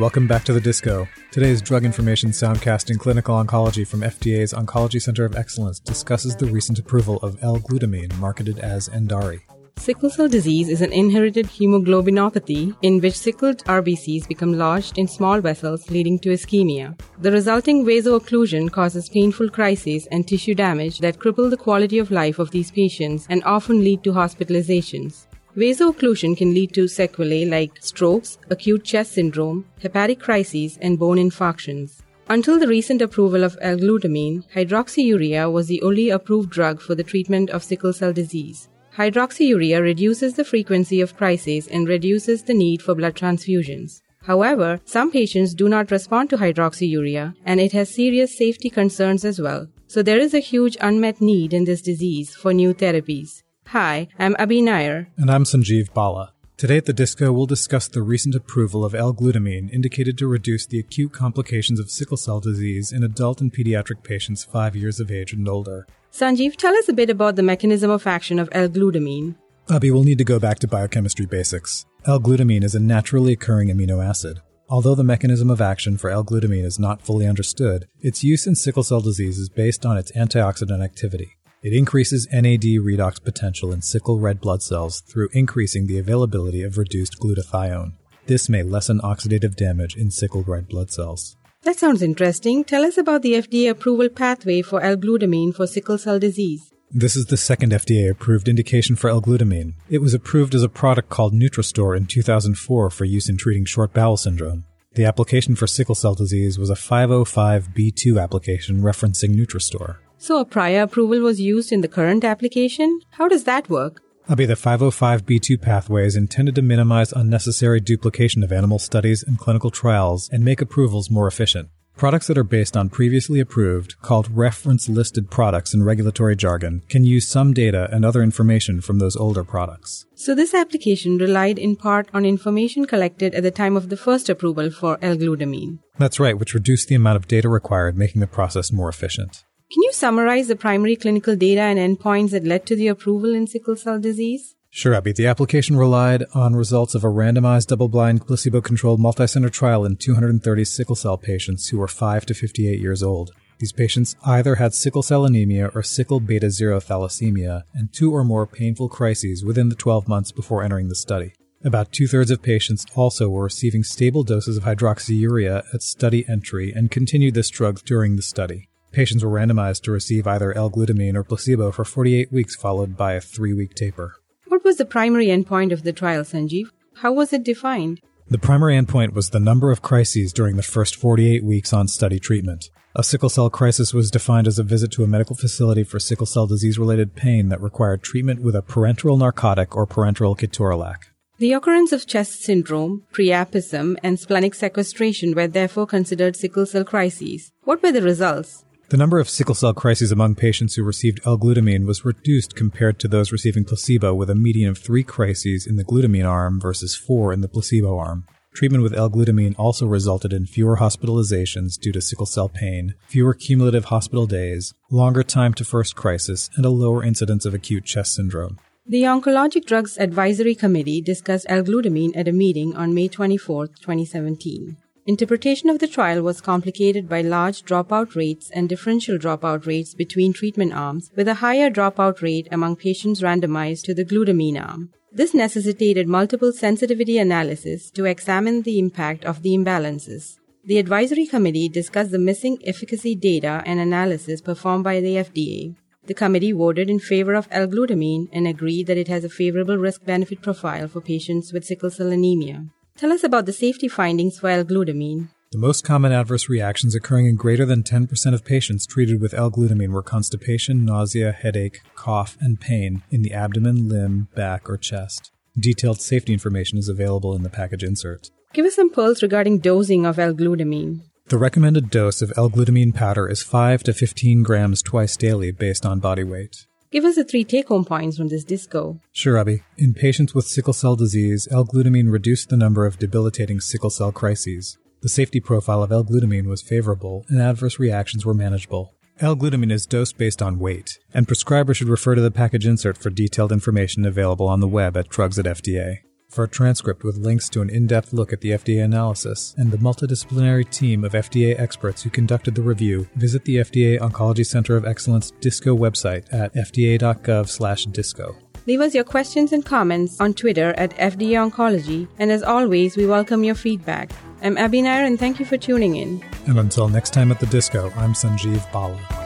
Welcome back to the disco. Today's drug information soundcast in clinical oncology from FDA's Oncology Center of Excellence discusses the recent approval of L-glutamine, marketed as Endari. Sickle cell disease is an inherited hemoglobinopathy in which sickled RBCs become lodged in small vessels leading to ischemia. The resulting vasoocclusion causes painful crises and tissue damage that cripple the quality of life of these patients and often lead to hospitalizations. Vasoocclusion can lead to sequelae like strokes, acute chest syndrome, hepatic crises, and bone infarctions. Until the recent approval of L-glutamine, hydroxyurea was the only approved drug for the treatment of sickle cell disease. Hydroxyurea reduces the frequency of crises and reduces the need for blood transfusions. However, some patients do not respond to hydroxyurea and it has serious safety concerns as well. So there is a huge unmet need in this disease for new therapies. Hi, I'm Abhi Nair. And I'm Sanjeev Bala. Today at the Disco, we'll discuss the recent approval of L-glutamine indicated to reduce the acute complications of sickle cell disease in adult and pediatric patients 5 years of age and older. Sanjeev, tell us a bit about the mechanism of action of L-glutamine. Abhi, we'll need to go back to biochemistry basics. L-glutamine is a naturally occurring amino acid. Although the mechanism of action for L-glutamine is not fully understood, its use in sickle cell disease is based on its antioxidant activity. It increases NAD redox potential in sickle red blood cells through increasing the availability of reduced glutathione. This may lessen oxidative damage in sickle red blood cells. That sounds interesting. Tell us about the FDA approval pathway for L-glutamine for sickle cell disease. This is the second FDA approved indication for L-glutamine. It was approved as a product called NutreStore in 2004 for use in treating short bowel syndrome. The application for sickle cell disease was a 505b2 application referencing NutreStore. So a prior approval was used in the current application? How does that work? Abhi, the 505b2 pathway is intended to minimize unnecessary duplication of animal studies and clinical trials and make approvals more efficient. Products that are based on previously approved, called reference listed products in regulatory jargon, can use some data and other information from those older products. So this application relied in part on information collected at the time of the first approval for L-glutamine. That's right, which reduced the amount of data required, making the process more efficient. Can you summarize the primary clinical data and endpoints that led to the approval in sickle cell disease? Sure, Abhi. The application relied on results of a randomized double-blind placebo-controlled multicenter trial in 230 sickle cell patients who were 5 to 58 years old. These patients either had sickle cell anemia or sickle beta zero thalassemia and two or more painful crises within the 12 months before entering the study. About two thirds of patients also were receiving stable doses of hydroxyurea at study entry and continued this drug during the study. Patients were randomized to receive either L-glutamine or placebo for 48 weeks followed by a 3-week taper. What was the primary endpoint of the trial, Sanjeev? How was it defined? The primary endpoint was the number of crises during the first 48 weeks on study treatment. A sickle cell crisis was defined as a visit to a medical facility for sickle cell disease related pain that required treatment with a parenteral narcotic or parenteral ketorolac. The occurrence of chest syndrome, priapism, and splenic sequestration were therefore considered sickle cell crises. What were the results? The number of sickle cell crises among patients who received L-glutamine was reduced compared to those receiving placebo with a median of 3 crises in the glutamine arm versus 4 in the placebo arm. Treatment with L-glutamine also resulted in fewer hospitalizations due to sickle cell pain, fewer cumulative hospital days, longer time to first crisis, and a lower incidence of acute chest syndrome. The Oncologic Drugs Advisory Committee discussed L-glutamine at a meeting on May 24, 2017. Interpretation of the trial was complicated by large dropout rates and differential dropout rates between treatment arms, with a higher dropout rate among patients randomized to the glutamine arm. This necessitated multiple sensitivity analysis to examine the impact of the imbalances. The advisory committee discussed the missing efficacy data and analysis performed by the FDA. The committee voted in favor of L-glutamine and agreed that it has a favorable risk-benefit profile for patients with sickle cell anemia. Tell us about the safety findings for L-glutamine. The most common adverse reactions occurring in greater than 10% of patients treated with L-glutamine were constipation, nausea, headache, cough, and pain in the abdomen, limb, back, or chest. Detailed safety information is available in the package insert. Give us some pearls regarding dosing of L-glutamine. The recommended dose of L-glutamine powder is 5 to 15 grams twice daily based on body weight. Give us the three take home points from this disco. Sure, Abhi. In patients with sickle cell disease, L-glutamine reduced the number of debilitating sickle cell crises. The safety profile of L-glutamine was favorable and adverse reactions were manageable. L-glutamine is dosed based on weight, and prescribers should refer to the package insert for detailed information available on the web at Drugs at FDA. For a transcript with links to an in depth look at the FDA analysis and the multidisciplinary team of FDA experts who conducted the review, visit the FDA Oncology Center of Excellence DISCO website at fda.gov/disco. Leave us your questions and comments on Twitter at FDA Oncology, and as always, we welcome your feedback. I'm Nair, and thank you for tuning in. And until next time at the disco, I'm Sanjeev Bala.